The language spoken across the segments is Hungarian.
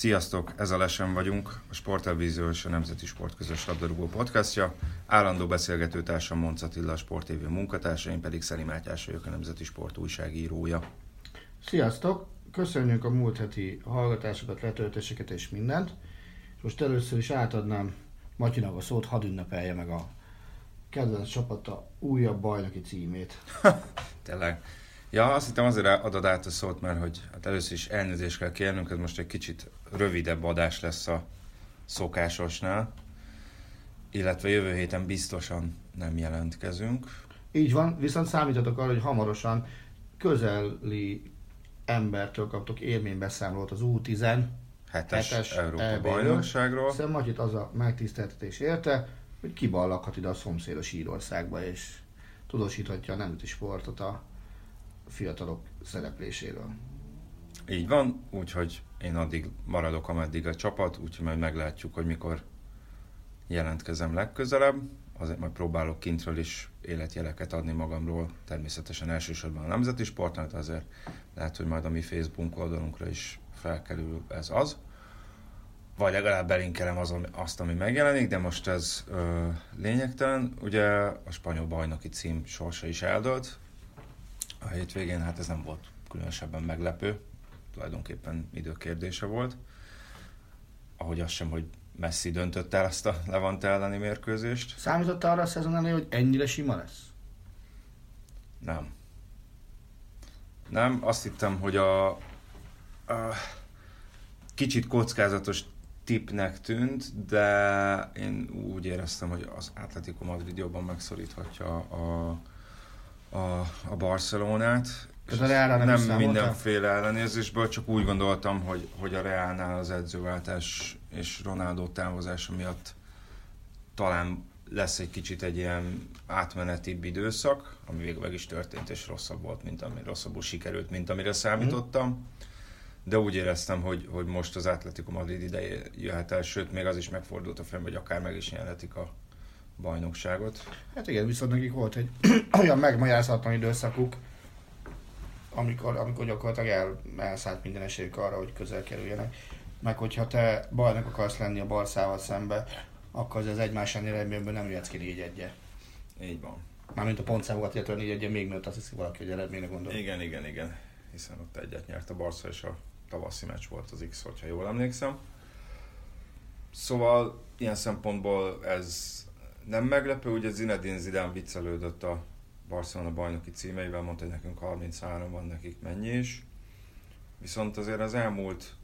Sziasztok, ez a Lesen vagyunk, a Sporttelevízió és a Nemzeti Sport közös labdarúgó podcastja. Állandó beszélgetőtársam Monc Attila, a Sport TV munkatársa, én pedig Szeri Mátyás vagyok, a Nemzeti Sport újságírója. Sziasztok! Köszönjük a múlt heti hallgatásokat, letöltéseket és mindent. Most először is átadnám Matyinak a szót, hadd ünnepelje meg a kedvenc csapata újabb bajnoki címét. Tényleg. Ja, azt hittem azért adod át a szót, mert hogy hát először is elnézést kell kérnünk, ez most egy kicsit rövidebb adás lesz a szokásosnál, illetve jövő héten biztosan nem jelentkezünk. Így van, viszont számítatok arra, hogy hamarosan közeli embertől kaptok élménybeszámolót az U10 Hetes, Európa EB-ről. bajnokságról. Hiszen Matyit az a megtiszteltetés érte, hogy kiballaghat ide a szomszédos Írországba, és tudósíthatja a nemzeti sportot a fiatalok szerepléséről. Így van, úgyhogy én addig maradok, ameddig a csapat, úgyhogy majd meglátjuk, hogy mikor jelentkezem legközelebb. Azért majd próbálok kintről is életjeleket adni magamról, természetesen elsősorban a nemzeti sportnak, de azért lehet, hogy majd a mi Facebook oldalunkra is felkerül ez az. Vagy legalább belinkelem azon, azt, ami megjelenik, de most ez ö, lényegtelen. Ugye a spanyol bajnoki cím sorsa is eldőlt, a hétvégén, hát ez nem volt különösebben meglepő, tulajdonképpen időkérdése volt. Ahogy az sem, hogy Messi döntött el ezt a Levante elleni mérkőzést. Számított arra a szezon elé, hogy ennyire sima lesz? Nem. Nem, azt hittem, hogy a, a kicsit kockázatos tipnek tűnt, de én úgy éreztem, hogy az Atletico Madrid jobban megszoríthatja a, a, a Barcelonát. Tehát a Realra nem nem számoltál? mindenféle ellenérzésből, csak úgy gondoltam, hogy, hogy a Realnál az edzőváltás és Ronaldo távozása miatt talán lesz egy kicsit egy ilyen átmenetibb időszak, ami végül meg is történt, és rosszabb volt, mint ami rosszabbul sikerült, mint amire számítottam. De úgy éreztem, hogy, hogy most az Atletico Madrid ideje jöhet el, sőt, még az is megfordult a film, hogy akár meg is nyerhetik a bajnokságot. Hát igen, viszont nekik volt egy olyan megmagyarázatlan időszakuk, amikor, amikor gyakorlatilag el, elszállt minden esélyük arra, hogy közel kerüljenek. Meg hogyha te bajnok akarsz lenni a Barszával szembe, akkor az, egymás eredményből nem jöhetsz ki négy egye. Így van. Mármint a pontszámokat illetve négy egye még mielőtt azt hiszi valaki, hogy eredményre gondol. Igen, igen, igen. Hiszen ott egyet nyert a Barca, és a tavaszi meccs volt az X, hogyha jól emlékszem. Szóval ilyen szempontból ez nem meglepő, ugye Zinedine Zidane viccelődött a Barcelona bajnoki címeivel, mondta, hogy nekünk 33 van, nekik mennyi is. Viszont azért az elmúlt,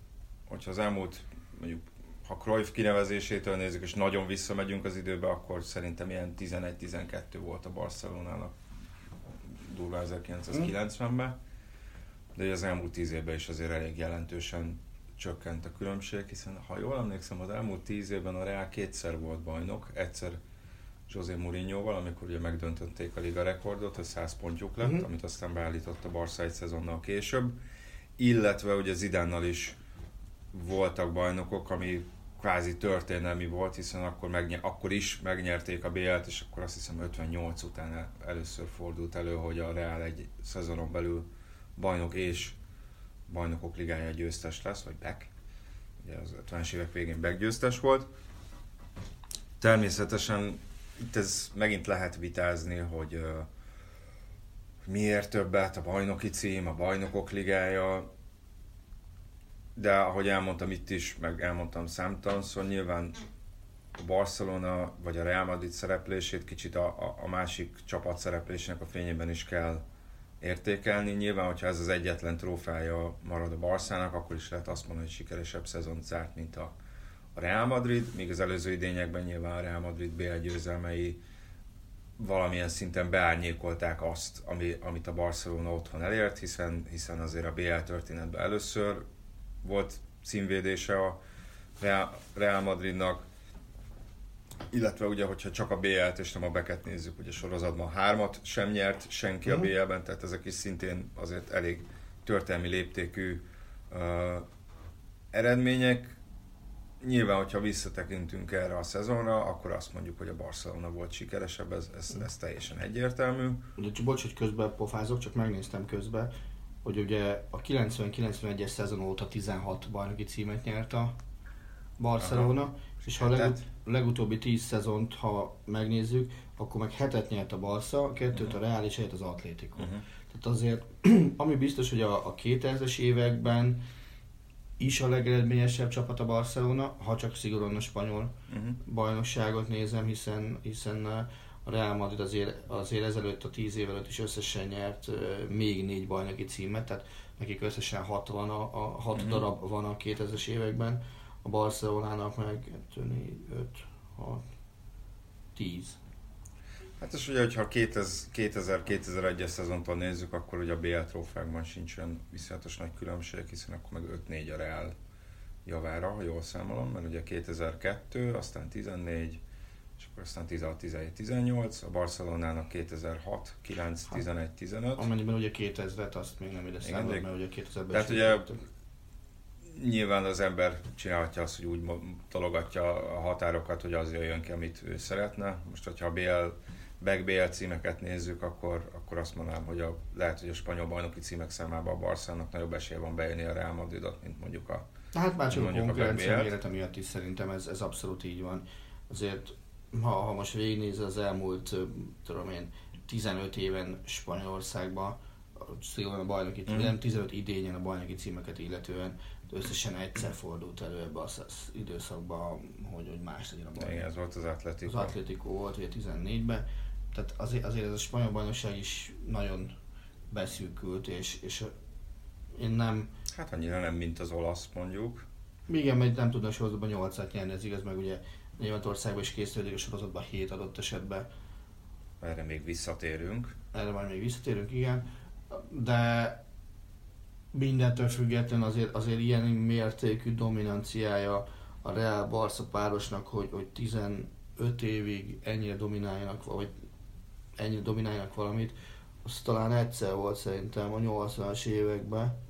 hogyha az elmúlt, mondjuk ha Cruyff kinevezésétől nézzük, és nagyon visszamegyünk az időbe, akkor szerintem ilyen 11-12 volt a Barcelonának durvá 1990-ben. De az elmúlt 10 évben is azért elég jelentősen csökkent a különbség, hiszen ha jól emlékszem, az elmúlt 10 évben a Real kétszer volt bajnok, egyszer José Mourinhoval, amikor ugye megdöntötték a liga rekordot, hogy 100 pontjuk lett, Mhm. amit aztán beállított a Barca egy szezonnal később, illetve ugye Zidánnal is voltak bajnokok, ami kvázi történelmi volt, hiszen akkor, megnyer, akkor is megnyerték a BL-t, és akkor azt hiszem 58 után el- először fordult elő, hogy a Real egy szezonon belül bajnok és bajnokok ligája győztes lesz, vagy back. Ugye az 50-es évek végén back győztes volt. Természetesen itt ez megint lehet vitázni, hogy miért többet a bajnoki cím, a bajnokok ligája, de ahogy elmondtam itt is, meg elmondtam számtalanszor, nyilván a Barcelona vagy a Real Madrid szereplését kicsit a, a másik csapat szereplésének a fényében is kell értékelni. Nyilván, hogyha ez az egyetlen trófája marad a Barszának, akkor is lehet azt mondani, hogy sikeresebb szezon zárt, mint a, a Real Madrid, míg az előző idényekben nyilván a Real Madrid BL győzelmei valamilyen szinten beárnyékolták azt, ami, amit a Barcelona otthon elért, hiszen, hiszen azért a BL történetben először volt címvédése a Real Madridnak, illetve ugye, hogyha csak a BL-t és nem a beket nézzük, ugye sorozatban hármat sem nyert senki uh-huh. a mhm. BL-ben, tehát ezek is szintén azért elég történelmi léptékű uh, eredmények. Nyilván, hogyha visszatekintünk erre a szezonra, akkor azt mondjuk, hogy a Barcelona volt sikeresebb, ez, ez, ez teljesen egyértelmű. Ugye, bocs, hogy közben pofázok, csak megnéztem közben, hogy ugye a 90-91-es szezon óta 16 bajnoki címet nyert a Barcelona, Aha. és ha legut- legutóbbi 10 szezont, ha megnézzük, akkor meg hetet nyert a Barca, kettőt uh-huh. a Real és egyet az Atlético. Uh-huh. Tehát azért, ami biztos, hogy a, a 2000-es években is a legeredményesebb csapat a Barcelona, ha csak szigorúan a spanyol uh-huh. bajnokságot nézem, hiszen, hiszen a Real Madrid azért, azért ezelőtt, a 10 év előtt is összesen nyert még négy bajnoki címet, tehát nekik összesen 6 van, a, a 6 uh-huh. darab van a 2000-es években, a Barcelonának meg 2, 4, 5, 6, 10. Hát és ugye, hogyha 2000-2001-es szezontól nézzük, akkor ugye a BL trófákban sincs olyan viszonyatos nagy különbség, hiszen akkor meg 5-4 a Real javára, ha jól számolom, mert ugye 2002, aztán 14, és akkor aztán 16, 17, 18, a Barcelonának 2006, 9, 11, 15. Amennyiben ugye 2000-et azt még nem ide számolom, mert ugye 2000-ben Tehát ugye nyilván az ember csinálhatja azt, hogy úgy tologatja a határokat, hogy az jöjjön ki, amit ő szeretne. Most, hogyha a BL, back BL címeket nézzük, akkor, akkor azt mondanám, hogy a, lehet, hogy a spanyol bajnoki címek számában a Barszának nagyobb esélye van bejönni a Real Madridot, mint mondjuk a Hát már csak a konkurencia mérete miatt is szerintem ez, ez abszolút így van. Azért, ha, ha most végignéz az elmúlt, tudom én, 15 éven Spanyolországban, a bajnoki, mm. nem 15 idényen a bajnoki címeket illetően, összesen egyszer fordult elő ebbe az időszakban, hogy, hogy más legyen a bajnok. Igen, ez volt az Atletico. Az Atletico volt ugye 14-ben, tehát azért, azért ez a spanyol bajnokság is nagyon beszűkült, és, és én nem... Hát annyira nem, mint az olasz mondjuk. Igen, mert nem tudnak sorozatban 8-at nyerni, ez igaz, meg ugye Németországban is készülődik a sorozatban 7 adott esetben. Erre még visszatérünk. Erre majd még visszatérünk, igen. De mindentől független azért, azért ilyen mértékű dominanciája a Real Barca párosnak, hogy, hogy 15 évig ennyire domináljanak, vagy ennyire domináljanak valamit, az talán egyszer volt szerintem a 80-as években.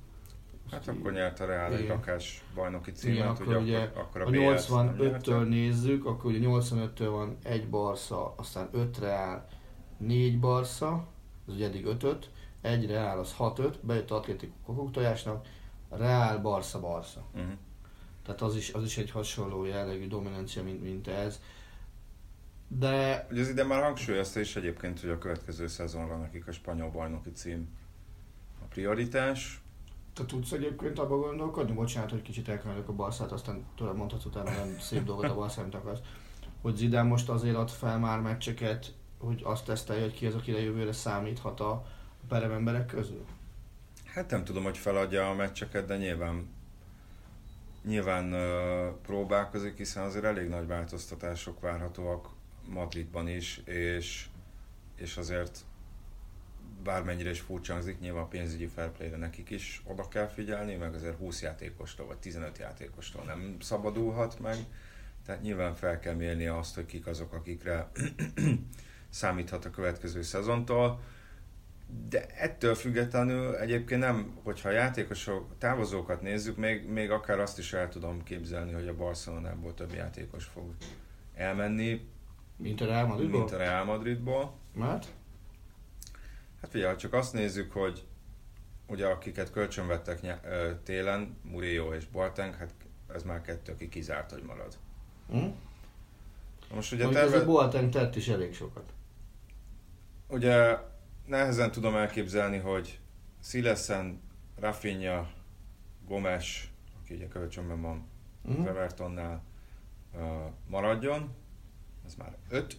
Hát akkor nyert a Real egy rakás bajnoki címet, Igen, akkor ugye, akkor, akkor a, a 85-től nézzük, akkor ugye 85-től van egy Barca, aztán 5 Real, 4 Barca, az ugye eddig 5 egy Real az 6-5, bejött Atlético kokok tojásnak, Real, Barca, Barca. Uh-huh. Tehát az is, az is egy hasonló jellegű dominancia, mint, mint ez. De... Ugye az ide már hangsúlyozta is egyébként, hogy a következő szezonra nekik a spanyol bajnoki cím a prioritás. Te tudsz egyébként abban gondolkodni? Bocsánat, hogy kicsit elkanyarodok a Barszát, aztán tőle mondhatsz utána olyan szép dolgot a Barszát, akarsz. Hogy Zidane most azért ad fel már meccseket, hogy azt tesztelje, hogy ki az, akire jövőre számíthat a, perem emberek közül? Hát nem tudom, hogy feladja a meccseket, de nyilván nyilván uh, próbálkozik, hiszen azért elég nagy változtatások várhatóak Madridban is, és, és azért bármennyire is furcsa hangzik, nyilván pénzügyi fair play nekik is oda kell figyelni, meg azért 20 játékostól vagy 15 játékostól nem szabadulhat meg, tehát nyilván fel kell mérni azt, hogy kik azok, akikre számíthat a következő szezontól de ettől függetlenül egyébként nem, hogyha játékosok, távozókat nézzük, még, még akár azt is el tudom képzelni, hogy a Barcelonából több játékos fog elmenni. Mint a Real Madridból? Mint a Real Madridból. Mert? Hát figyelj, csak azt nézzük, hogy ugye akiket kölcsönvettek ny- télen, Murillo és Boateng, hát ez már kettő, aki kizárt, hogy marad. Hm? Most ugye terve... Boateng tett is elég sokat. Ugye nehezen tudom elképzelni, hogy Szileszen, Rafinha, Gomes, aki ugye kölcsönben van uh-huh. Evertonnál, maradjon, ez már öt.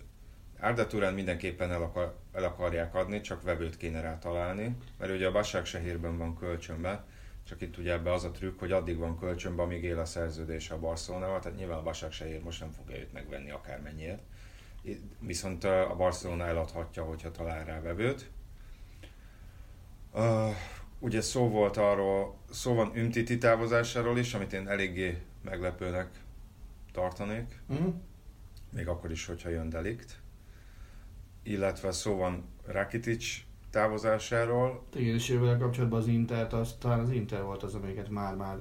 Arda Turán mindenképpen el, akar, el akarják adni, csak vevőt kéne rá találni, mert ugye a Başakşehirben van kölcsönben, csak itt ugye ebbe az a trükk, hogy addig van kölcsönben, amíg él a szerződés a Barcelonával, tehát nyilván a Başakşehir most nem fogja őt megvenni akármennyiért. Viszont a Barcelona eladhatja, hogyha talál rá vevőt. Uh, ugye szó volt arról, szó van Ümtiti távozásáról is, amit én eléggé meglepőnek tartanék. Uh-huh. Még akkor is, hogyha jön Delikt. Illetve szó van Rakitic távozásáról. Igen, és jövővel kapcsolatban az Inter, az, talán az Inter volt az, amelyiket már-már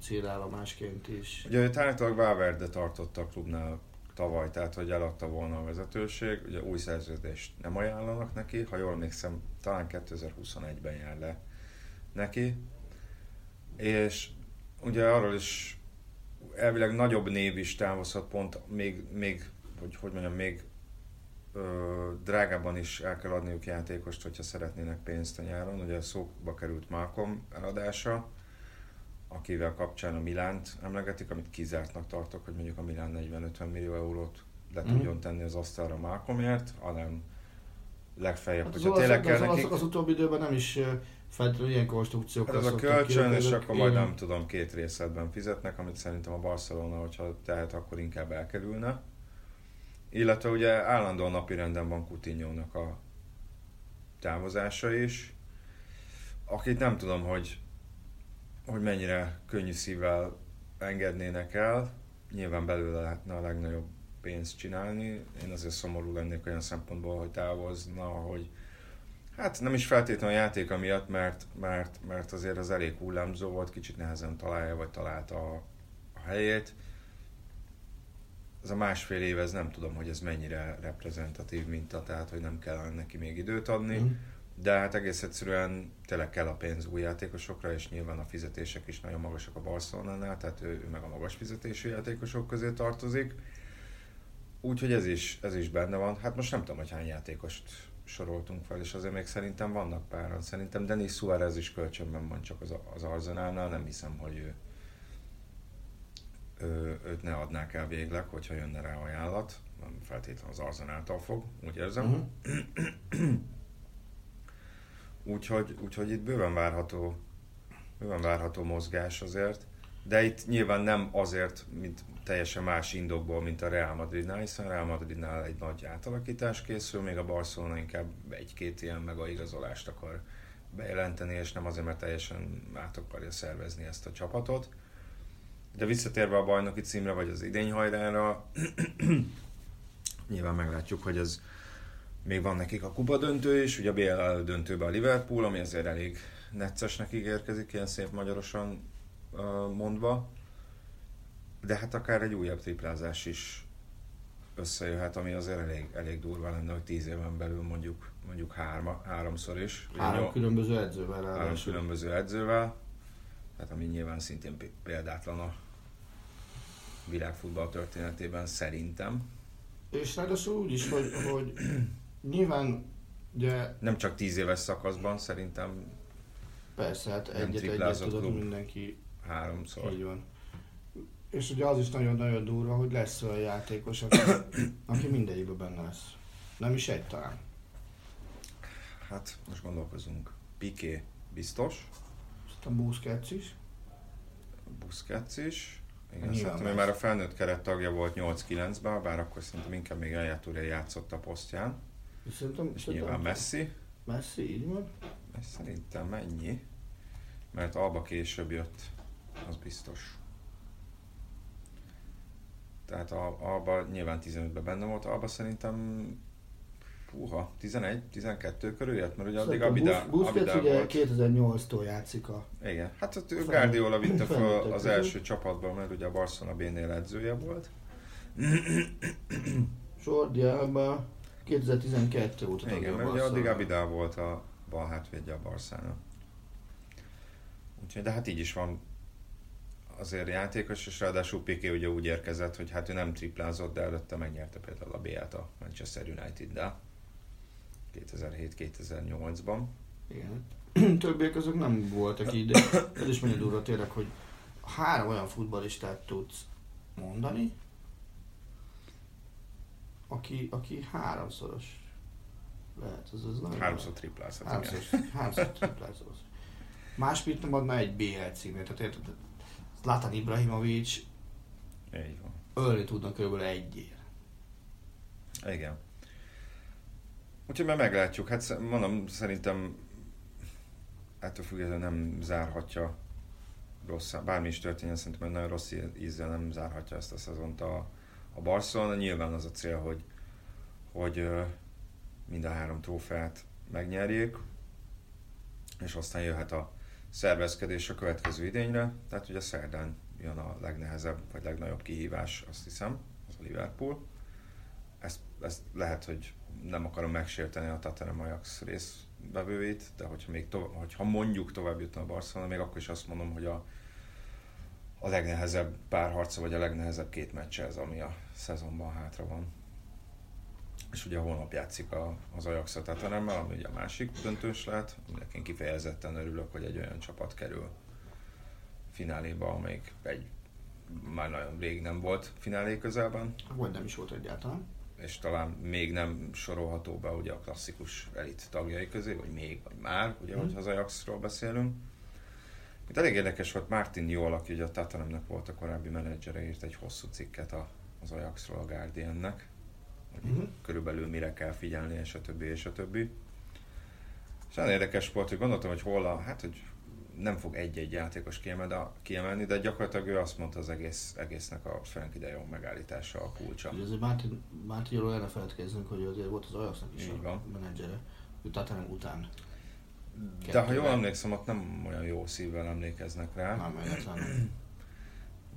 célállomásként is. Ugye állítólag Valverde tartott a klubnál tavaly, tehát hogy eladta volna a vezetőség, ugye új szerződést nem ajánlanak neki, ha jól emlékszem, talán 2021-ben jár le neki, és ugye arról is elvileg nagyobb név is távozhat pont, még, még hogy, hogy mondjam, még ö, drágában is el kell adniuk játékost, hogyha szeretnének pénzt a nyáron. Ugye szóba került Malcolm eladása, akivel kapcsán a Milánt emlegetik, amit kizártnak tartok, hogy mondjuk a Milán 40-50 millió eurót le mm. tudjon tenni az asztalra Malcolmért, hanem legfeljebb, hát hogyha tényleg kell az, nekik... Az, az utóbbi időben nem is feltétlenül ilyen konstrukciók. Ez a kölcsön, és akkor majd nem tudom, két részletben fizetnek, amit szerintem a Barcelona, hogyha tehet, akkor inkább elkerülne. Illetve ugye állandóan napirenden van coutinho a távozása is, akit nem tudom, hogy, hogy mennyire könnyű szívvel engednének el. Nyilván belőle lehetne a legnagyobb pénzt csinálni. Én azért szomorú lennék olyan szempontból, hogy távozna, hogy hát nem is feltétlenül a játéka miatt, mert, mert, mert azért az elég hullámzó volt, kicsit nehezen találja, vagy találta a, a helyét ez a másfél év, ez nem tudom, hogy ez mennyire reprezentatív minta, tehát hogy nem kell neki még időt adni, mm. de hát egész egyszerűen tényleg kell a pénz új játékosokra, és nyilván a fizetések is nagyon magasak a Barcelonánál, tehát ő, ő meg a magas fizetésű játékosok közé tartozik. Úgyhogy ez is, ez is benne van. Hát most nem tudom, hogy hány játékost soroltunk fel, és azért még szerintem vannak páran. Szerintem Denis Suarez is kölcsönben van csak az, az Arzenálnál, nem hiszem, hogy ő, őt ne adnák el végleg, hogyha jönne rá ajánlat, nem feltétlenül az Arzenáltal fog, úgy érzem. Uh-huh. úgyhogy, úgyhogy itt bőven várható, bőven várható mozgás azért, de itt nyilván nem azért, mint teljesen más indokból, mint a Real Madridnál, hiszen a Real Madridnál egy nagy átalakítás készül, még a Barcelona inkább egy-két ilyen megaigazolást akar bejelenteni, és nem azért, mert teljesen át akarja szervezni ezt a csapatot. De visszatérve a bajnoki címre, vagy az idényhajrára, nyilván meglátjuk, hogy ez még van nekik a kupa döntő is, ugye a BL döntőben a Liverpool, ami azért elég neccesnek ígérkezik, ilyen szép magyarosan mondva. De hát akár egy újabb triplázás is összejöhet, ami azért elég, elég durva lenne, hogy tíz éven belül mondjuk, mondjuk hárma, háromszor is. Három Ugye, különböző edzővel. Három különböző edzővel tehát ami nyilván szintén példátlan a világfutball történetében szerintem. És ráadásul úgy is, hogy, hogy nyilván ugye... Nem csak tíz éves szakaszban, szerintem Persze, hát egyet egyet tudod mindenki. Háromszor. Így van. És ugye az is nagyon-nagyon durva, hogy lesz olyan játékos, aki, aki mindegyikben benne lesz. Nem is egy talán. Hát, most gondolkozunk. Piqué biztos. A Busquets is. Busquets is. Igen, szerintem ő már a felnőtt keret tagja volt 8-9-ben, bár akkor szerintem inkább még Eljátória játszott a posztján. Szerintem, és nyilván Messi. Messi, így van. Szerintem mennyi? Mert Alba később jött, az biztos. Tehát Alba nyilván 15-ben benne volt, Alba szerintem Húha, 11-12 körül jött, mert ugye addig Abida, Busquets ugye volt. 2008-tól játszik a... Igen, hát ott ő Guardiola vitte fel az első csapatba, mert ugye a Barcelona B-nél edzője volt. Sordiában 2012 óta Igen, mert ugye addig Abida volt a bal hátvédje a Barszának. Úgyhogy, de hát így is van azért játékos, és ráadásul Piqué ugye úgy érkezett, hogy hát ő nem triplázott, de előtte megnyerte például a B-t a Manchester United-del. 2007-2008-ban. Igen. Többiek azok nem voltak így, de ez is mondja durva tényleg, hogy három olyan futbalistát tudsz mondani, aki, aki háromszoros lehet, az, az nagyon Háromszor triplázhat, háromszor, igen. háromszor triplázós. Más mit nem adna egy BL címért, tehát érted? Zlatan Ibrahimovic Így van. ölni tudna körülbelül egyért. Igen. Úgyhogy már meglátjuk. Hát mondom, szerintem ettől függetlenül nem zárhatja rossz, bármi is történjen, szerintem egy nagyon rossz ízzel nem zárhatja ezt a szezont a, a Barcelona. Nyilván az a cél, hogy, hogy mind a három trófeát megnyerjék, és aztán jöhet a szervezkedés a következő idényre. Tehát ugye szerdán jön a legnehezebb, vagy legnagyobb kihívás, azt hiszem, az a Liverpool ezt, ezt lehet, hogy nem akarom megsérteni a Tottenham Ajax részvevőit, de hogyha, még to- hogyha mondjuk tovább jutna a Barcelona, még akkor is azt mondom, hogy a, a legnehezebb párharca, vagy a legnehezebb két meccse ez, ami a szezonban hátra van. És ugye holnap játszik a, az Ajax a Tottenhammel, ami ugye a másik döntős lehet, aminek én kifejezetten örülök, hogy egy olyan csapat kerül fináléba, amelyik egy már nagyon rég nem volt finálé közelben, Vagy nem is volt egyáltalán. és talán még nem sorolható be ugye a klasszikus elit tagjai közé, vagy még, vagy már, ugye, Mhm. hogyha az Ajaxról beszélünk. Itt elég érdekes volt, Martin Jól, aki ugye a Tottenhamnek volt a korábbi menedzsere, írt egy hosszú cikket a, az Ajaxról a Guardiannek, Mhm. körülbelül mire kell figyelni, és a többi, és a többi. És nagyon érdekes volt, hogy gondoltam, hogy hol a, hát, hogy nem fog egy-egy játékos kiemelni, de gyakorlatilag ő azt mondta az egész, egésznek a Frankie de Jong megállítása a kulcsa. Ugye azért Martin, Martinról erre feledkezzünk, hogy azért volt az Ajaxnak is Így a van. menedzsere. Ő Tottenham után. De ha jól emlékszem, ott nem olyan jó szívvel emlékeznek rá. Nem.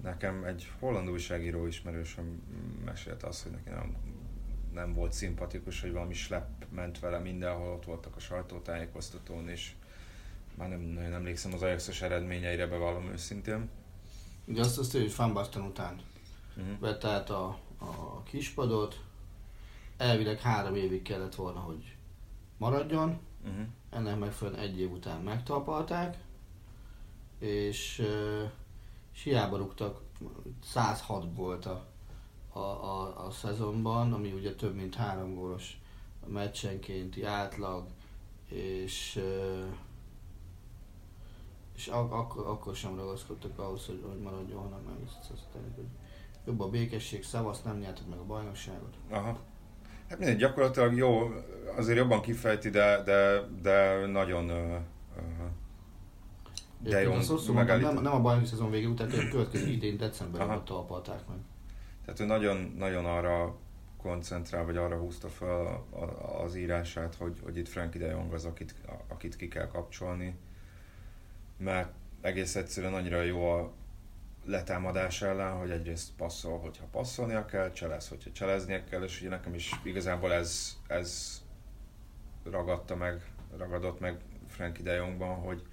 Nekem egy holland újságíró ismerősöm mesélte azt, hogy neki nem, nem volt szimpatikus, hogy valami slep ment vele mindenhol, ott voltak a sajtótájékoztatón, és már nem nagyon emlékszem az Ajaxos eredményeire, bevallom őszintén. Ugye azt azt hogy Van Basten után Uh-huh. vette át a, a kispadot. Elvileg három évig kellett volna, hogy maradjon. Uh-huh. Ennek megfelelően egy év után megtalpalták. És, és hiába rúgtak, 106 volt a, a, a, a szezonban, ami ugye több mint három gólos meccsenkénti átlag, és és ak- ak- akkor sem ragaszkodtak ahhoz, hogy, hogy maradjon, hanem azt mondták, hogy jobb a békesség, szavasz, nem nyertek meg a bajnokságot. Aha. Hát mindegy, gyakorlatilag jó, azért jobban kifejti, de, de, de nagyon uh, de jó nem, nem a bajnoki szezon végén, tehát a következő idén decemberben talpalták meg. Tehát ő nagyon, nagyon arra koncentrál, vagy arra húzta fel az írását, hogy, hogy itt Frankie de Jong az, akit, akit ki kell kapcsolni, mert egész egyszerűen annyira jó a letámadás ellen, hogy egyrészt passzol, hogyha passzolnia kell, cselez, hogyha cseleznie kell, és ugye nekem is igazából ez, ez ragadta meg, ragadott meg Frankie de Jongban, hogy,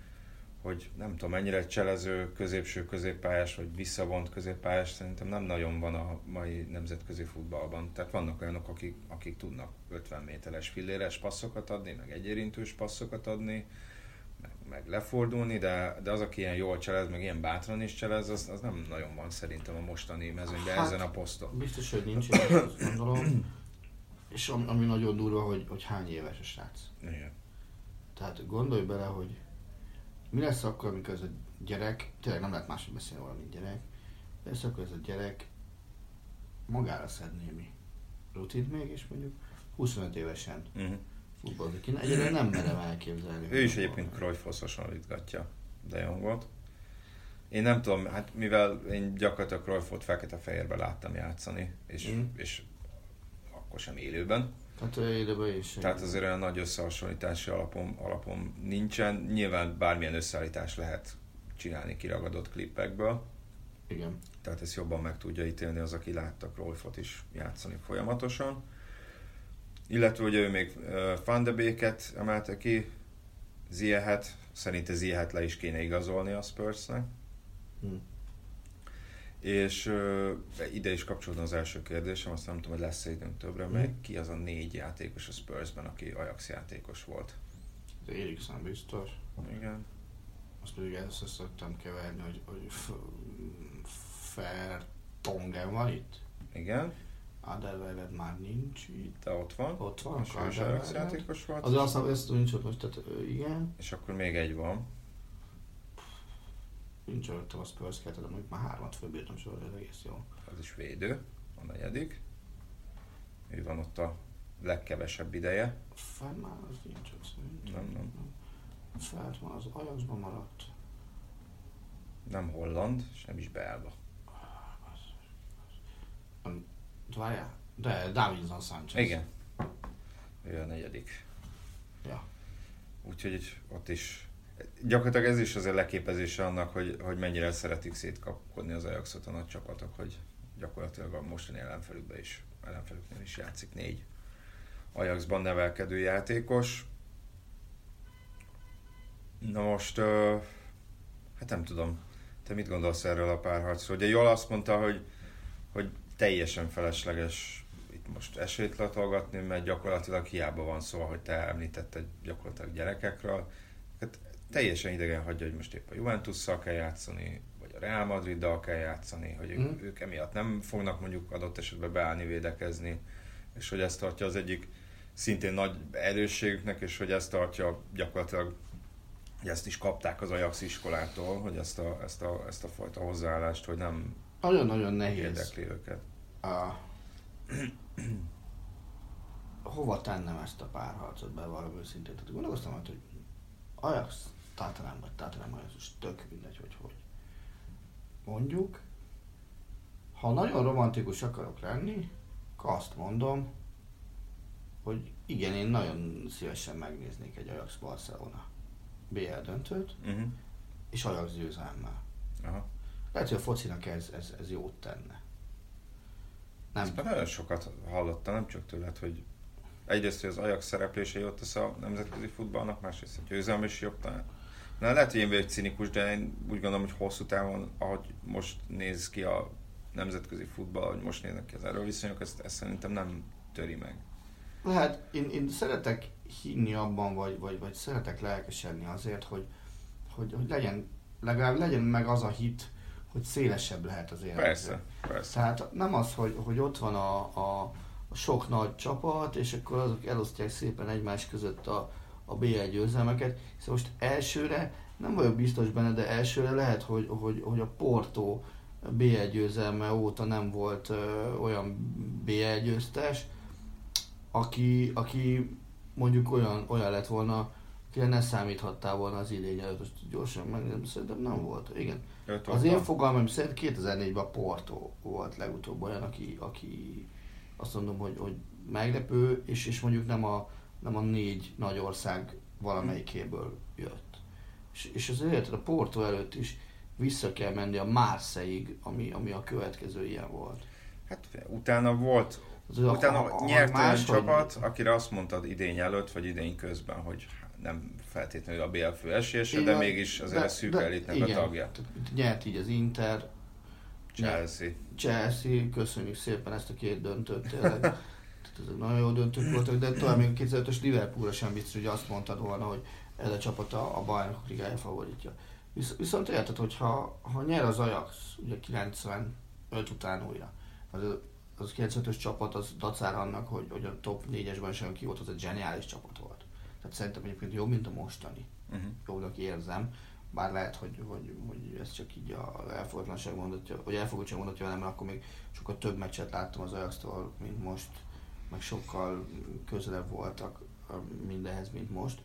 hogy nem tudom, mennyire cselező, középső középpályás, vagy visszavont középpályás, szerintem nem nagyon van a mai nemzetközi futballban. Tehát vannak olyanok, akik, akik tudnak 50 méteres filléres passzokat adni, meg egyérintős passzokat adni, meg, meg lefordulni, de, de az, aki ilyen jól cselez, meg ilyen bátran is cselez, az, az nem nagyon van szerintem a mostani mezőnyben Hát, ezen a poszton. Biztos, hogy nincs, azt gondolom. És ami, ami nagyon durva, hogy, hogy hány éves a srác. Igen. Tehát gondolj bele, hogy mi lesz akkor, amikor ez a gyerek, tényleg nem lehet máshogy beszélni róla, mint gyerek, mi lesz akkor ez a gyerek magára szed némi rutint még, és mondjuk 25 évesen Uh-huh. futballozik. Én egyre nem merem elképzelni. Ő is egyébként Cruyffhoz hasonlítgatja De Jongot. Én nem tudom, hát mivel én gyakorlatilag Cruyffot fekete-fehérben láttam játszani, és, Mm. és akkor sem élőben. Hát élőben is. Tehát azért olyan nagy összehasonlítási alapom, alapom nincsen. Nyilván bármilyen összeállítás lehet csinálni kiragadott klippekből, Igen. tehát ezt jobban meg tudja ítélni az, aki látta Cruyffot is játszani folyamatosan. Illetve ugye ő még Van de Beek-et emelte ki, Ziehet, szerinte Ziehet le is kéne igazolni a Spursnek. Hm. És uh, ide is kapcsolódna az első kérdésem, azt nem tudom, hogy lesz-e időnk többre, Mhm. meg ki az a négy játékos a Spursben, aki Ajax játékos volt. De Eriksen biztos. Igen. Azt pedig össze szoktam keverni, hogy, hogy Fertongen van itt. Igen. Adelweireld már nincs itt. De ott van. Ott van, sős Ajax játékos volt. Az azt mondom, ezt nincs ott most, tehát igen. És akkor még egy van. Nincs előttem a Spurs 2, de mondjuk már hármat fölbírtam sorra, ez egész jó. Az is védő. A negyedik. Ő van ott a legkevesebb ideje. Feldman az nincs ott szerintem. Nem, nem. Feldman az Ajaxban maradt. Nem holland, és nem is belga. Várjál, de Davinson Sanchez. Igen. Ő a negyedik. Ja. Úgyhogy ott is gyakorlatilag ez is azért leképezése annak, hogy, hogy mennyire szeretik szétkapkodni az Ajaxot a nagy csapatok, hogy gyakorlatilag a mostani ellenfelükben is, ellenfelüknél is játszik négy Ajaxban nevelkedő játékos. Na most, hát nem tudom, te mit gondolsz erről a párharcról? Ugye jól azt mondta, hogy, hogy teljesen felesleges itt most esélyt latolgatni, mert gyakorlatilag hiába van szó, hogy te említetted gyakorlatilag gyerekekről. Teljesen idegen hagyja, hogy most épp a Juventusszal kell játszani, vagy a Real Madriddal kell játszani, hogy Mm. ők, ők emiatt nem fognak mondjuk adott esetben beállni, védekezni, és hogy ezt tartja az egyik szintén nagy erősségüknek, és hogy ezt tartja gyakorlatilag, hogy ezt is kapták az Ajax iskolától, hogy ezt a, ezt a, ezt a fajta hozzáállást, hogy nem Nagyon-nagyon nehéz. érdekli őket. A... Hova tennem ezt a párharcot be valami őszintén? Tehát gondolkoztam, hogy Ajax, Tatanem vagy Tatanem Ajax, most tök mindegy, hogy hogy. Mondjuk, ha nagyon romantikus akarok lenni, akkor azt mondom, hogy igen, én nagyon szívesen megnéznék egy Ajax Barcelona BL döntőt, Uh-huh. és Ajax győzelemmel. Aha. Lehet, hogy a focinak ez, ez, ez jót tenne. Nem, Ezt nagyon sokat hallottam, nem csak tőled, hogy egyrészt, hogy az Ajax szereplése jót tesz a nemzetközi futballnak, másrészt a győzelem is jobb talán. Na, lehet, hogy én vagyok cinikus, de én úgy gondolom, hogy hosszú távon, ahogy most néz ki a nemzetközi futball, ahogy most néznek ki az erőviszonyok, ezt, ezt szerintem nem töri meg. Hát én, én szeretek hinni abban, vagy, vagy, vagy szeretek lelkesedni azért, hogy, hogy, hogy legyen, legalább legyen meg az a hit, hogy szélesebb lehet az élet. Persze, persze. Tehát nem az, hogy, hogy ott van a, a, a sok nagy csapat, és akkor azok elosztják szépen egymás között a, a BL győzelmeket, hiszen most elsőre, nem vagyok biztos benne, de elsőre lehet, hogy, hogy, hogy a Porto BL győzelme óta nem volt ö, olyan BL győztes, aki, aki mondjuk olyan, olyan lett volna, akire ne számíthattál volna az idény előtt, most gyorsan megnézem, szerintem nem volt. Igen, Öt az én fogalmam szerint 2004-ben Porto volt legutóbb olyan, aki, aki azt mondom, hogy, hogy meglepő, és, és mondjuk nem a, nem a négy nagy ország valamelyikéből jött. És, és azért érted, a Porto előtt is vissza kell menni a Marseille-ig, ami, ami a következő ilyen volt. Hát utána volt, Az, a- utána a- a- nyert olyan csapat, akire azt mondtad idény előtt, vagy idény közben, hogy nem feltétlenül a BL fő esélyese, de mégis azért De- a szűk de elitnek a igen, tagja. tehát Nyert így az Inter, Chelsea. Chelsea, köszönjük szépen ezt a két döntőt, tényleg. Tehát nagyon jó döntők voltak, de tovább még 2005-ös Liverpoolra sem biztos, hogy azt mondtad volna, hogy ez a csapat a, a bajnokok ligája favoritja. Visz, viszont érted, hogy ha, ha nyer az Ajax, ugye 95 után újra, az, az 95-ös csapat az dacára annak, hogy, hogy a top 4-esben sem ki volt, az egy zseniális csapat volt. Tehát szerintem egyébként jobb, mint a mostani Uh-huh. jobbnak érzem, bár lehet, hogy, hogy, hogy ez csak így a elfogadlanság mondatja, vagy elfogadtság mondatja velem, mert akkor még sokkal több meccset láttam az ajax mint most, meg sokkal közelebb voltak mindenhez, mint most.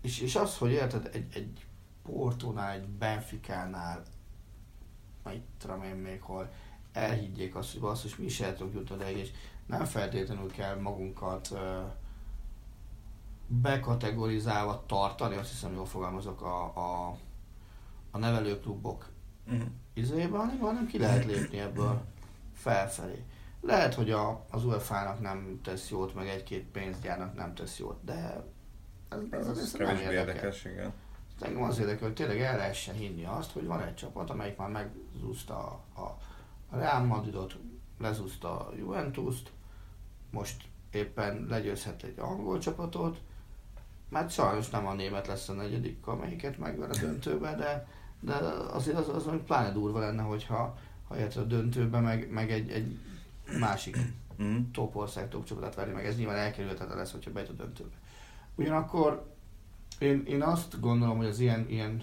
És, és az, hogy érted, egy, egy Portónál, egy Benficánál, itt tudom én még hol, elhiggyék azt, hogy basszus, mi is el tudunk jutni odáig, és nem feltétlenül kell magunkat uh, bekategorizálva tartani, azt hiszem jól fogalmazok, a, a, a nevelőklubok Uh-huh. izébe, hanem, hanem ki lehet lépni ebből felfelé. Lehet, hogy a, az UEFA-nak nem tesz jót, meg egy-két pénzgyárnak nem tesz jót, de ez, ez, ez, Ez nem érdekel. érdekes, igen. Engem az érdekel, hogy tényleg el lehessen hinni azt, hogy van egy csapat, amelyik már megzúzta a, a Real Madridot, lezúzta a Juventus-t, most éppen legyőzhet egy angol csapatot, mert sajnos nem a német lesz a negyedik, amelyiket megver a döntőbe, de, de azért az, az, az pláne durva lenne, hogyha ha a döntőbe, meg, meg egy, egy másik Mm. top ország, top csapatát verni, meg ez nyilván elkerülhetetlen lesz, hogyha bejut a döntőbe. Ugyanakkor én, én azt gondolom, hogy az ilyen, ilyen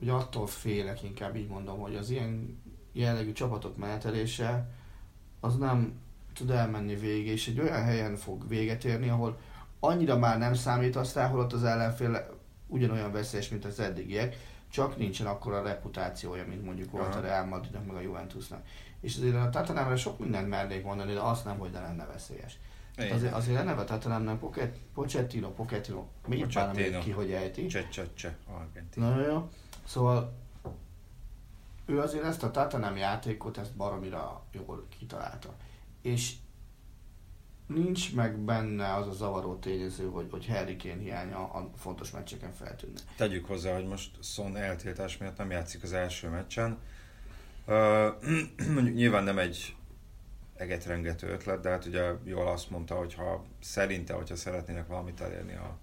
ugye attól félek, inkább így mondom, hogy az ilyen jellegű csapatok menetelése az nem tud elmenni végig, és egy olyan helyen fog véget érni, ahol annyira már nem számít aztán, hol ott az ellenfél ugyanolyan veszélyes, mint az eddigiek, csak nincsen akkor a reputációja, mint mondjuk volt Aha. a Real Madridnak, meg a Juventusnak. És azért a Tatanámra sok mindent mernék mondani, de azt nem, hogy ne lenne veszélyes. Igen. azért, azért a neve Tatanámnak Pocket, Pochettino, Pochettino, mit bánom Pochettino. még ki, hogy ejti. Cse, cse, cse, Argentin. Nagyon jó. Szóval ő azért ezt a Tatanem játékot, ezt baromira jól kitalálta. És nincs meg benne az a zavaró tényező, hogy, hogy Harry Kane hiánya a fontos meccseken feltűnne. Tegyük hozzá, hogy most Son eltiltás miatt nem játszik az első meccsen. Uh, nyilván nem egy egetrengető ötlet, de hát ugye jól azt mondta, hogy ha szerinte, hogyha szeretnének valamit elérni a,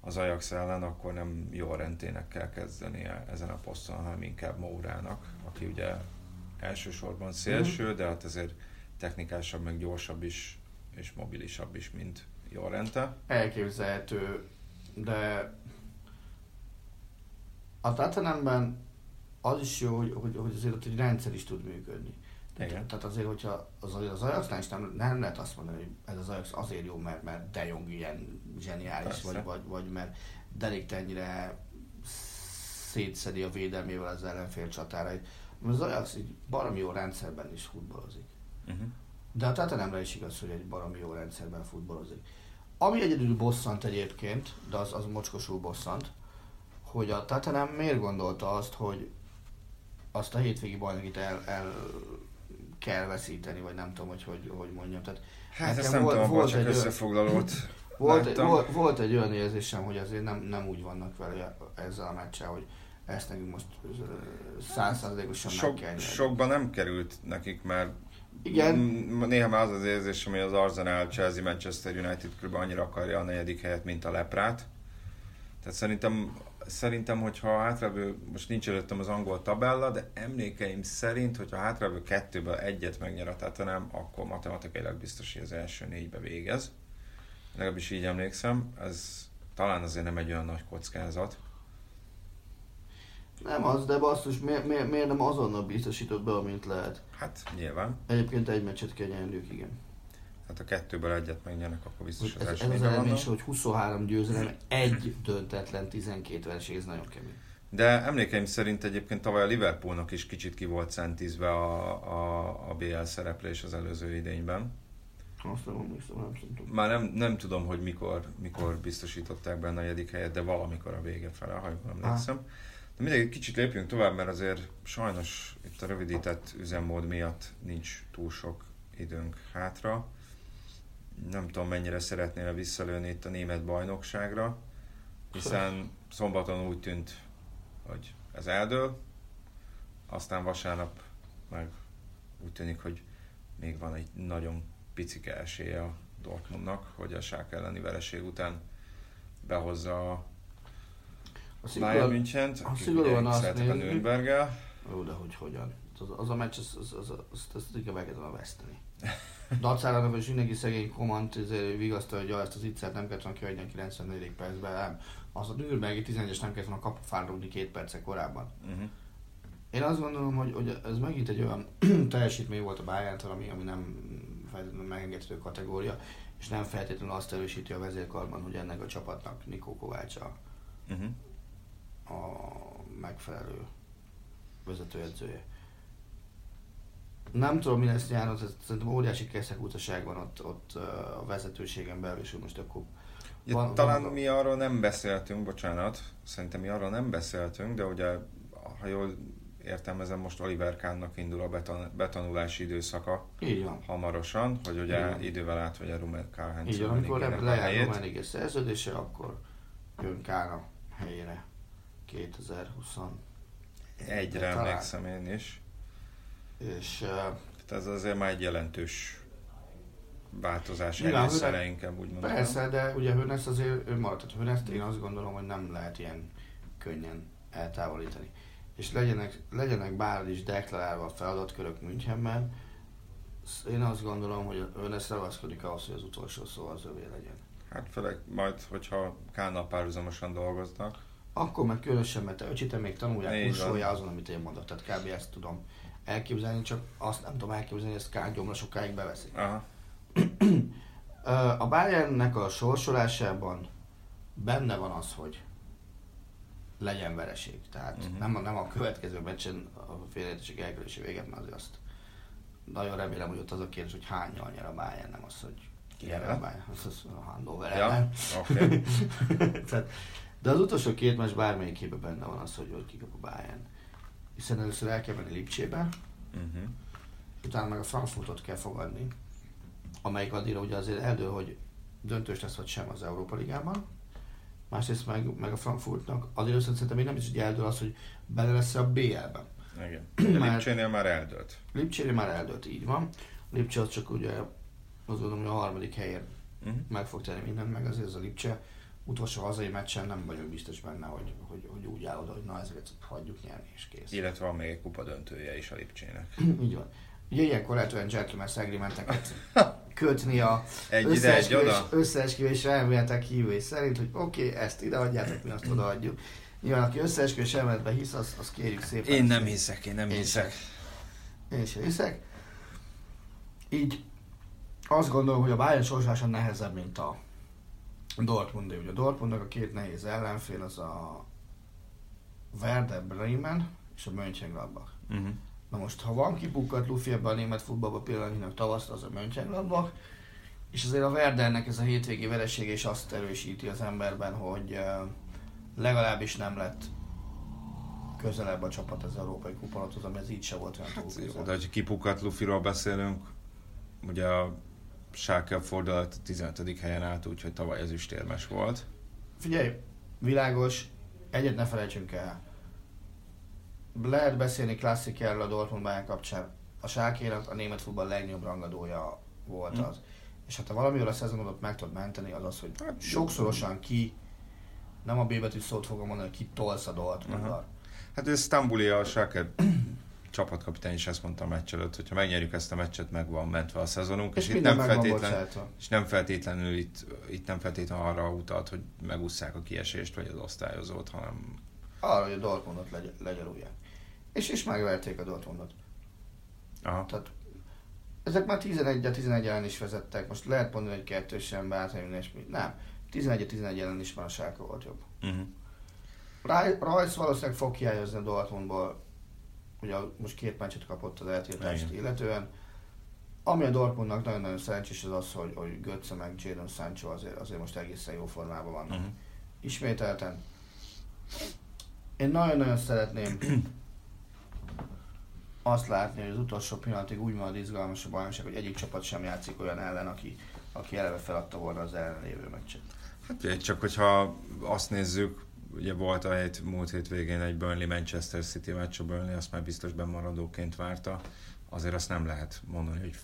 az Ajax ellen, akkor nem jó rentének kell kezdenie ezen a poszton, hanem inkább Mourának, aki ugye elsősorban szélső, de hát azért technikásabb, meg gyorsabb is, és mobilisabb is, mint Jorente. Elképzelhető, de a Tatanemben az is jó, hogy, hogy, hogy azért ott egy rendszer is tud működni. Igen. Tehát azért, hogyha az, az Ajaxnál is nem, nem lehet azt mondani, hogy ez az Ajax azért jó, mert, mert De Jong ilyen zseniális, Persze. vagy, vagy, vagy mert Delik ennyire szétszedi a védelmével az ellenfél csatárait. Az Ajax egy baromi jó rendszerben is futballozik. Uh-huh. De a Tatanemre is igaz, hogy egy baromi jó rendszerben futballozik. Ami egyedül bosszant egyébként, de az, az mocskosul bosszant, hogy a Tatanem miért gondolta azt, hogy azt a hétvégi bajnokit el, el kell veszíteni, vagy nem tudom, hogy hogy, hogy mondjam. Tehát Hát ezt nem tudom, volt, csak összefoglalót volt, volt, volt, egy olyan érzésem, hogy azért nem, nem úgy vannak vele ezzel a meccsel, hogy ezt nekünk most százszázalékosan meg Sok, kell nyerni. sokba nem került nekik, mert Igen. néha már az az érzésem, hogy az Arsenal, Chelsea, Manchester United kb. annyira akarja a negyedik helyet, mint a leprát. Tehát szerintem, szerintem hogyha a hátralévő, most nincs előttem az angol tabella, de emlékeim szerint, hogyha a hátralévő kettőből egyet megnyer a Tottenham, akkor matematikailag biztos, hogy az első négybe végez. Legalábbis így emlékszem. Ez talán azért nem egy olyan nagy kockázat. Nem az, de basszus, miért, miért, miért nem azonnal biztosított be, amint lehet? Hát nyilván. Egyébként egy meccset kell nyerniük, igen. Hát a kettőből egyet megnyernek, akkor biztos az Ez, ez első az vannak. hogy 23 győzelem, egy döntetlen, 12 vereség, ez nagyon kemény. De emlékeim szerint egyébként tavaly a Liverpoolnak is kicsit ki volt szentizve a, a, a BL szereplés az előző idényben. Azt nem emlékszem, nem tudom. Már nem, nem tudom, hogy mikor, mikor biztosították benne a negyedik helyet, de valamikor a vége fele, ha jól emlékszem. De mindegy, kicsit lépjünk tovább, mert azért sajnos itt a rövidített üzemmód miatt nincs túl sok időnk hátra. Nem tudom, mennyire szeretnél visszalőni itt a német bajnokságra, hiszen szombaton úgy tűnt, hogy ez eldől, aztán vasárnap meg úgy tűnik, hogy még van egy nagyon picike esélye a Dortmundnak, hogy a Schalke elleni vereség után behozza a Bayern Münchent, akik ugye a Nürnberggel. Jó, de hogy hogyan? Az, az a meccs, az, az, az, az, az, az inkább el kellene veszteni. Dacárának, hogy mindenki szegény komant ezért vigasztalja, hogy ja, ezt az ittszert nem kellett volna kihagyni a 94. percben, nem. Az a Nürnbergi 11-es nem kellett volna a kapufán rúgni két perce korábban. Uh-huh. Én azt gondolom, hogy, hogy ez megint egy olyan teljesítmény volt a bayern ami, ami nem megengedhető kategória, és nem feltétlenül azt erősíti a vezérkarban, hogy ennek a csapatnak Nikó Kovács a, Uh-huh. a megfelelő vezetőedzője. Nem tudom, mi lesz nyáron, szerintem óriási keszekutaság van ott, ott a vezetőségen belül, és most akkor Ja, Van- talán van- mi arról nem beszéltünk, bocsánat, szerintem mi arról nem beszéltünk, de ugye, ha jól értelmezem, most Oliver Kahnnak indul a beton, betanulási időszaka így van. hamarosan, hogy ugye Igen. idővel átvegye Rumer Karl-Heinz Így van, amikor a lejár. Románig szerződése, akkor jön Kána helyére 2020 Egyre emlékszem én is. És Tehát ez azért már egy jelentős változás előszere inkább úgy mondom. persze, de ugye Hörnesz azért ő maradt. Tehát Hörnest én azt gondolom, hogy nem lehet ilyen könnyen eltávolítani. És legyenek, legyenek bár is deklarálva a feladatkörök Münchenben, én azt gondolom, hogy ön ezt ragaszkodik ahhoz, hogy az utolsó szó az övé legyen. Hát főleg majd, hogyha Kánnal párhuzamosan dolgoznak. Akkor meg különösen, mert te öcsite még tanulják, kursolja azon, amit én mondok. Tehát kb. ezt tudom elképzelni, csak azt nem tudom elképzelni, hogy ezt Kán gyomra sokáig beveszik. Aha. A Bayernnek a sorsolásában benne van az, hogy legyen vereség. Tehát uh-huh. nem, a, nem a következő meccsen a félreértések elkerülési véget, mert azért azt nagyon remélem, hogy ott az a kérdés, hogy hányal nyer a Bayern, nem az, hogy ki nyer a? Bayern, az, az a Hannover Ja, oké. Tehát, de az utolsó két meccs bármelyikében benne van az, hogy, hogy kikap a Bayern. Hiszen először el kell menni Lipcsébe, Uh-huh. utána meg a Frankfurtot kell fogadni, amelyik addigra ugye azért eldől, hogy döntős lesz vagy sem az Európa Ligában. Másrészt meg, meg a Frankfurtnak addigra szerintem még nem is ugye eldől az, hogy bele lesz a BL-ben. Igen. A Már- Lipcsénél már eldőlt. Lipcsére már eldőlt, így van. Lipcse az csak ugye azt gondolom, hogy a harmadik helyen Uh-huh. meg fog tenni mindent, meg azért ez a Lipcse utolsó hazai meccsen nem vagyok biztos benne, hogy, hogy, hogy úgy áll oda, hogy na ezeket hagyjuk nyerni és kész. Illetve van még egy kupa döntője is a Lipcsének. Így van. Ugye ilyenkor lehet olyan gentleman agreementeket kötni a Egy összeesküvés, összeesküvés elméletek hívői szerint, hogy oké, okay, ezt ide adjátok, mi azt odaadjuk. Nyilván, aki összeesküvés elméletben hisz, az, az kérjük szépen. Én nem hiszek, én nem Én hiszek. Én sem hiszek. Így azt gondolom, hogy a Bayern sorsása nehezebb, mint a Dortmund. Ugye a Dortmundnak a két nehéz ellenfél az a Werder Bremen és a Mönchengladbach. Uh-huh. Na most, ha van kipukkat Luffy ebben a német futballban pillanatnyilag tavaszt, az a Mönchengladbach, és azért a Werdernek ez a hétvégi veresége is azt erősíti az emberben, hogy legalábbis nem lett közelebb a csapat az európai kuponathoz, ami ez így se volt olyan túl Hát, közel. jó, de hogyha kipukat Luffyról beszélünk, ugye a Schalke fordulat a 15. helyen állt, úgyhogy tavaly ezüstérmes volt. Figyelj, világos, egyet ne felejtsünk el. Lehet beszélni klasszikerről a Dortmund Bayern kapcsán. A Sákénak a német futball legnagyobb rangadója volt Hm. az. És hát ha valamivel a szezonodot meg tudod menteni, az az, hogy Hát, sokszorosan ki, nem a B betű szót fogom mondani, ki tolsz a Dortmunddal. Aha. Hát ez Stambuli a Schalke csapatkapitány is ezt mondta a meccs előtt, hogyha megnyerjük ezt a meccset, meg van mentve a szezonunk, És, és, itt nem, feltétlen, és nem feltétlenül itt, itt nem feltétlenül arra utalt, hogy megúszszák a kiesést, vagy az osztályozót, hanem Arra, hogy a Dortmundot legy- legyarulják. És, és megverték a Dortmundot. aha, Tehát ezek már 11-11 ellen is vezettek. Most lehet mondani, hogy kettős sem bátran, és mi. Nem. 11-11 ellen is már a Schalke volt jobb. uh-huh. Raj- Rajsz valószínűleg fog hiányozni a Dortmundból. Ugye most két meccset kapott az eltiltást Igen. illetően. Ami a Dortmundnak nagyon-nagyon szerencsés az az, hogy, hogy Götze meg Jadon Sancho azért, azért most egészen jó formában vannak. Uh-huh. Ismételten. Én nagyon-nagyon szeretném azt látni, hogy az utolsó pillanatig úgy marad izgalmas a bajnokság, hogy egyik csapat sem játszik olyan ellen, aki, aki eleve feladta volna az ellenlévő meccset. Hát csak hogyha azt nézzük, ugye volt a hét, múlt hétvégén egy Burnley Manchester City meccs, a Burnley azt már biztos bemaradóként várta, azért azt nem lehet mondani, hogy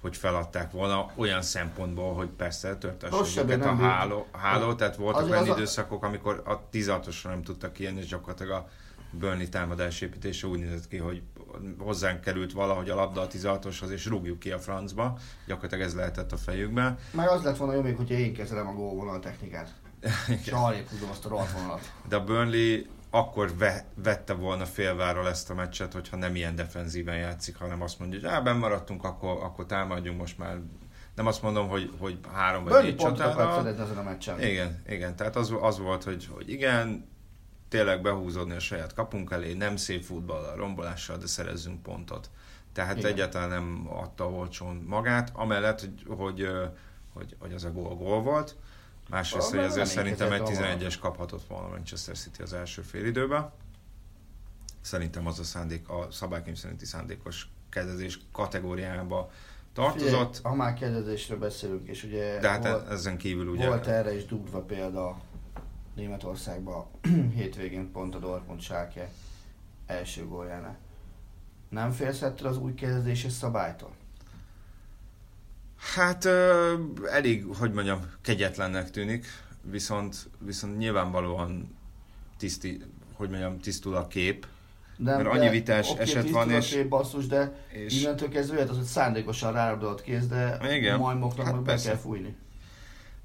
hogy feladták volna olyan szempontból, hogy persze őket a nem bírt- háló, háló tehát voltak olyan a- időszakok, amikor a 16-osra nem tudtak kijönni, és gyakorlatilag a Burnley támadásépítése úgy nézett ki, hogy hozzánk került valahogy a labda a 16-oshoz, és rúgjuk ki a francba. Gyakorlatilag ez lehetett a fejükben. Meg az lett volna jó még, hogyha én kezelem a gólvonal technikát. És arrébb húzom azt a rohadt. De a Burnley akkor ve, vette volna félváról ezt a meccset, hogyha nem ilyen defenzíven játszik, hanem azt mondja, hogy á, benn maradtunk, akkor, akkor támadjunk most már. Nem azt mondom, hogy, hogy három vagy négy csatára. ezen a meccsen. Igen, igen, tehát az, az volt, hogy, hogy igen, tényleg behúzódni a saját kapunk elé, nem szép futballal, rombolással, de szerezzünk pontot. Tehát Igen. egyáltalán nem adta olcsón magát, amellett, hogy, hogy, hogy, hogy az a gól gól volt. Másrészt, hogy azért szerintem egy reménykedett 11-es kaphatott volna Manchester City az első fél időben. Szerintem az a szándék, a szabálykönyv szerinti szándékos kezdezés kategóriába tartozott, Figyelj, ha már kezdezésről beszélünk, és ugye de hát volt, ezen kívül ugye... volt erre is dugva példa Németországban hétvégén pont a Dortmund Schalke első góljánál. Nem félsz ettől az új kezdéses szabálytól? Hát elég, hogy mondjam, kegyetlennek tűnik, viszont, viszont nyilvánvalóan tiszti, hogy mondjam, tisztul a kép. De, Mert annyi vitás oké, eset van, és- épp basszus, de és- innentől kezdve jöhet az, hogy szándékosan rárabdolt kéz, de Igen. majmoknak Hát meg be persze. kell fújni.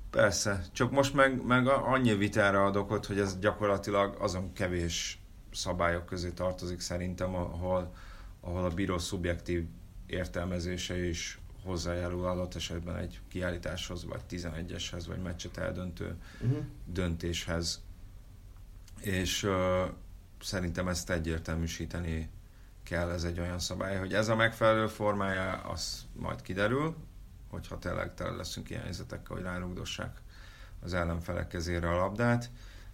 Persze, csak most meg, meg annyi vitára ad okot, hogy ez gyakorlatilag azon kevés szabályok közé tartozik szerintem, ahol, ahol a bíró szubjektív értelmezése is hozzájárul adott esetben egy kiállításhoz, vagy 11-eshez, vagy meccset eldöntő Uh-huh. döntéshez. És ö, szerintem ezt egyértelműsíteni kell, ez egy olyan szabály, hogy ez a megfelelő formája, az majd kiderül, hogyha tényleg tele leszünk ilyen helyzetekkel, hogy rárugdossák az ellenfelek kezére a labdát.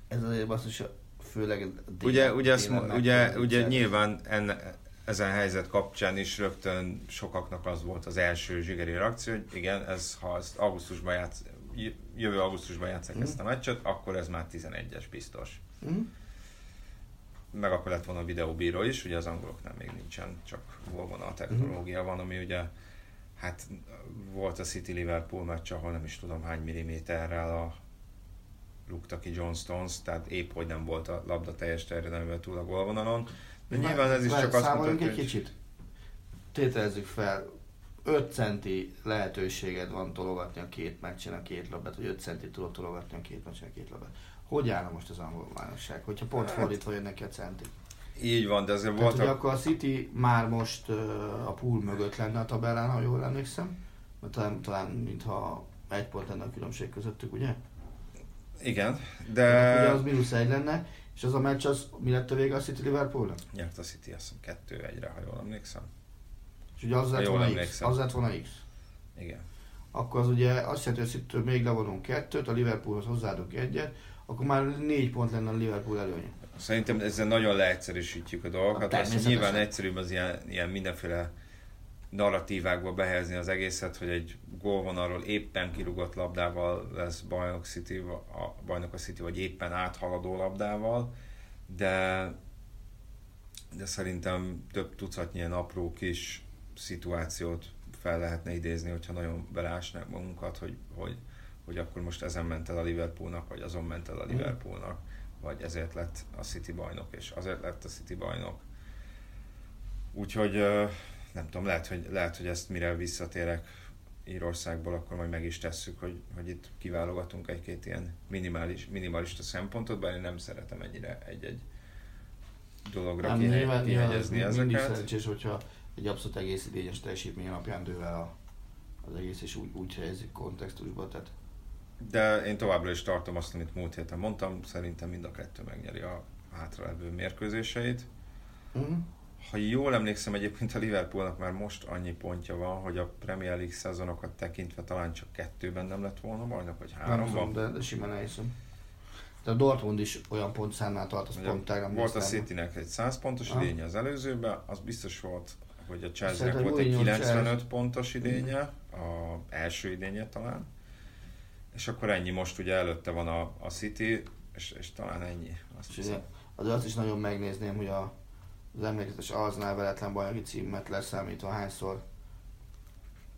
Ez azért basszus, főleg délen- Ugye, ugye, ezt, ugye, ugye nyilván enne, ezen helyzet kapcsán is rögtön sokaknak az volt az első zsigeri reakció, hogy igen, ez, ha ezt augusztusban játsz, jövő augusztusban játszák Mhm. ezt a meccset, akkor ez már 11-es biztos. Mhm. Meg akkor lett volna a videóbíró is, ugye az angoloknál még nincsen, csak volna technológia van, ami ugye hát volt a City Liverpool meccs, ahol nem is tudom hány milliméterrel a rúgta ki John Stones, tehát épp hogy nem volt a labda teljes terjedelmével túl a gólvonalon. De nyilván ez is csak azt mutatja, egy kicsit. Tételezzük fel, 5 centi lehetőséged van tologatni a két meccsen a két labdát, vagy 5 centi tudod tologatni a két meccsen a két labdát. Hogy állna most az angol bajnokság, hogyha pont Hát- fordítva jönnek ki a centi? így van, de azért voltak... akkor a City már most uh, a pool mögött lenne a tabellán, ha jól emlékszem. Mert talán, talán mintha egy pont lenne a különbség közöttük, ugye? Igen, De... Ugye az mínusz egy lenne, és az a meccs az, mi lett a vége a City Liverpoolnak? Nyert a City, azt hiszem kettő egyre, ha jól emlékszem. És ugye az lett volna X. Az lett volna X. Igen. Akkor az ugye azt jelenti, hogy City-től még levonunk kettőt, a Liverpoolhoz hozzáadunk egyet, akkor már négy pont lenne a Liverpool előnye. Szerintem ezzel nagyon leegyszerűsítjük a dolgokat. Persze, Természetesen. nyilván egyszerűbb az ilyen, ilyen mindenféle narratívákba behelyezni az egészet, hogy egy gólvonalról éppen kirúgott labdával lesz bajnok, City, a bajnok a City, vagy éppen áthaladó labdával, de, de szerintem több tucatnyi ilyen apró kis szituációt fel lehetne idézni, hogyha nagyon beleásnák magunkat, hogy, hogy, hogy akkor most ezen ment el a Liverpoolnak, vagy azon ment el a Liverpoolnak, vagy ezért lett a City bajnok, és azért lett a City bajnok. Úgyhogy nem tudom, lehet, hogy, lehet, hogy ezt mire visszatérek Írországból, akkor majd meg is tesszük, hogy, hogy itt kiválogatunk egy-két ilyen minimális, minimalista szempontot, bár én nem szeretem ennyire egy-egy dologra Nem, kihe- nyilván, nyilván az kihelyezni mindig ezeket. szerencsés, hogyha egy abszolút egész idényes teljesítmény alapján dől el a, az egész, és úgy, úgy helyezik kontextusba. Tehát De én továbbra is tartom azt, amit múlt héten mondtam, szerintem mind a kettő megnyeri a hátralevő mérkőzéseit. uh-huh. Ha jól emlékszem, egyébként a Liverpoolnak már most annyi pontja van, hogy a Premier League szezonokat tekintve talán csak kettőben nem lett volna bajnok, vagy nem háromban. tudom, de, de simán elhiszem. De a Dortmund is olyan pontszámnál tart, azt Ugye pont tegnap volt a. Citynek egy 100 pontos Aha. idénye az előzőben, az biztos volt, hogy a Chelsea-nek volt egy Mourinho 95 Chelsea. pontos idénye, a első idénye talán, és akkor ennyi, most ugye előtte van a, a City, és, és talán ennyi. Azt És azért azt is nagyon megnézném, hogy a, az emlékezetes Arsenal veletlen bajnoki címet leszámítva hányszor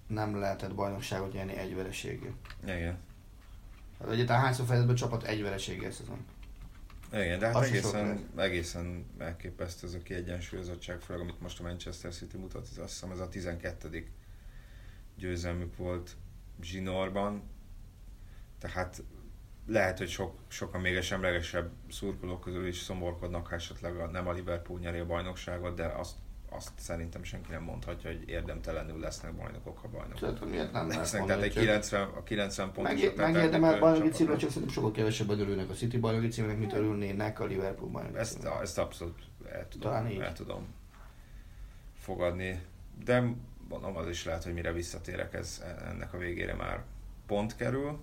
nem lehetett bajnokságot nyerni egy vereséggel. Igen. Hát egyáltalán hányszor fejezett be a csapat egy vereséggel szezon. Igen, de hát Az sok egészen, egészen elképesztő ez a kiegyensúlyozottság, főleg amit most a Manchester City mutat, ez azt hiszem ez a 12. győzelmük volt zsinórban, tehát lehet, hogy sok, sokan még a semlegesebb szurkolók közül is szomorkodnak, ha esetleg a, nem a Liverpool nyeri a bajnokságot, de azt, azt szerintem senki nem mondhatja, hogy érdemtelenül lesznek bajnokok, ha bajnokok. Tehát miért nem lesznek. mondani, Tehát egy hogy 90, a 90 pontos meg, megérdemel bajnoki címre, csak szerintem sokkal kevesebben örülnek a City bajnoki címnek, mint örülnének a Liverpool bajnoki Ezt, címnek. ezt abszolút el tudom, Talán így. el tudom fogadni. De mondom, az is lehet, hogy mire visszatérek, ez ennek a végére már pont kerül,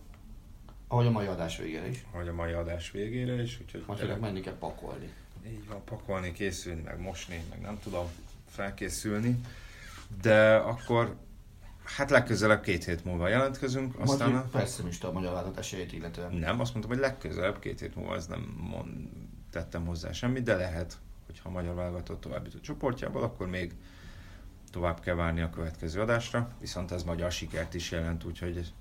Ahogy a mai adás végére is. hogy a mai adás végére is, úgyhogy Most tényleg menni kell pakolni. így van, pakolni, készülni, meg mosni, meg nem tudom felkészülni. De akkor hát legközelebb két hét múlva jelentkezünk, aztán Aztán a... pessimista a magyar válogatás esélyét illetően. Nem, azt mondtam, hogy legközelebb, két hét múlva, ez nem mond, tettem hozzá semmit, de lehet, hogyha a magyar válogatott tovább jut a csoportjából, akkor még tovább kell várni a következő adásra, viszont ez magyar sikert is jelent, úgyhogy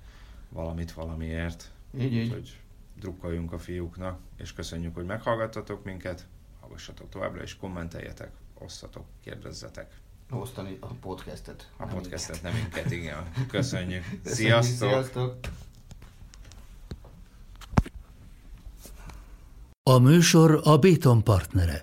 valamit valamiért. Így, így. Úgyhogy drukkoljunk a fiúknak, és köszönjük, hogy meghallgattatok minket, hallgassatok továbbra, és kommenteljetek, osszatok, kérdezzetek. Osztani a podcastet. A nem podcastet, nem minket, igen. Köszönjük. minket. Sziasztok! Sziasztok! A műsor a Béton partnere.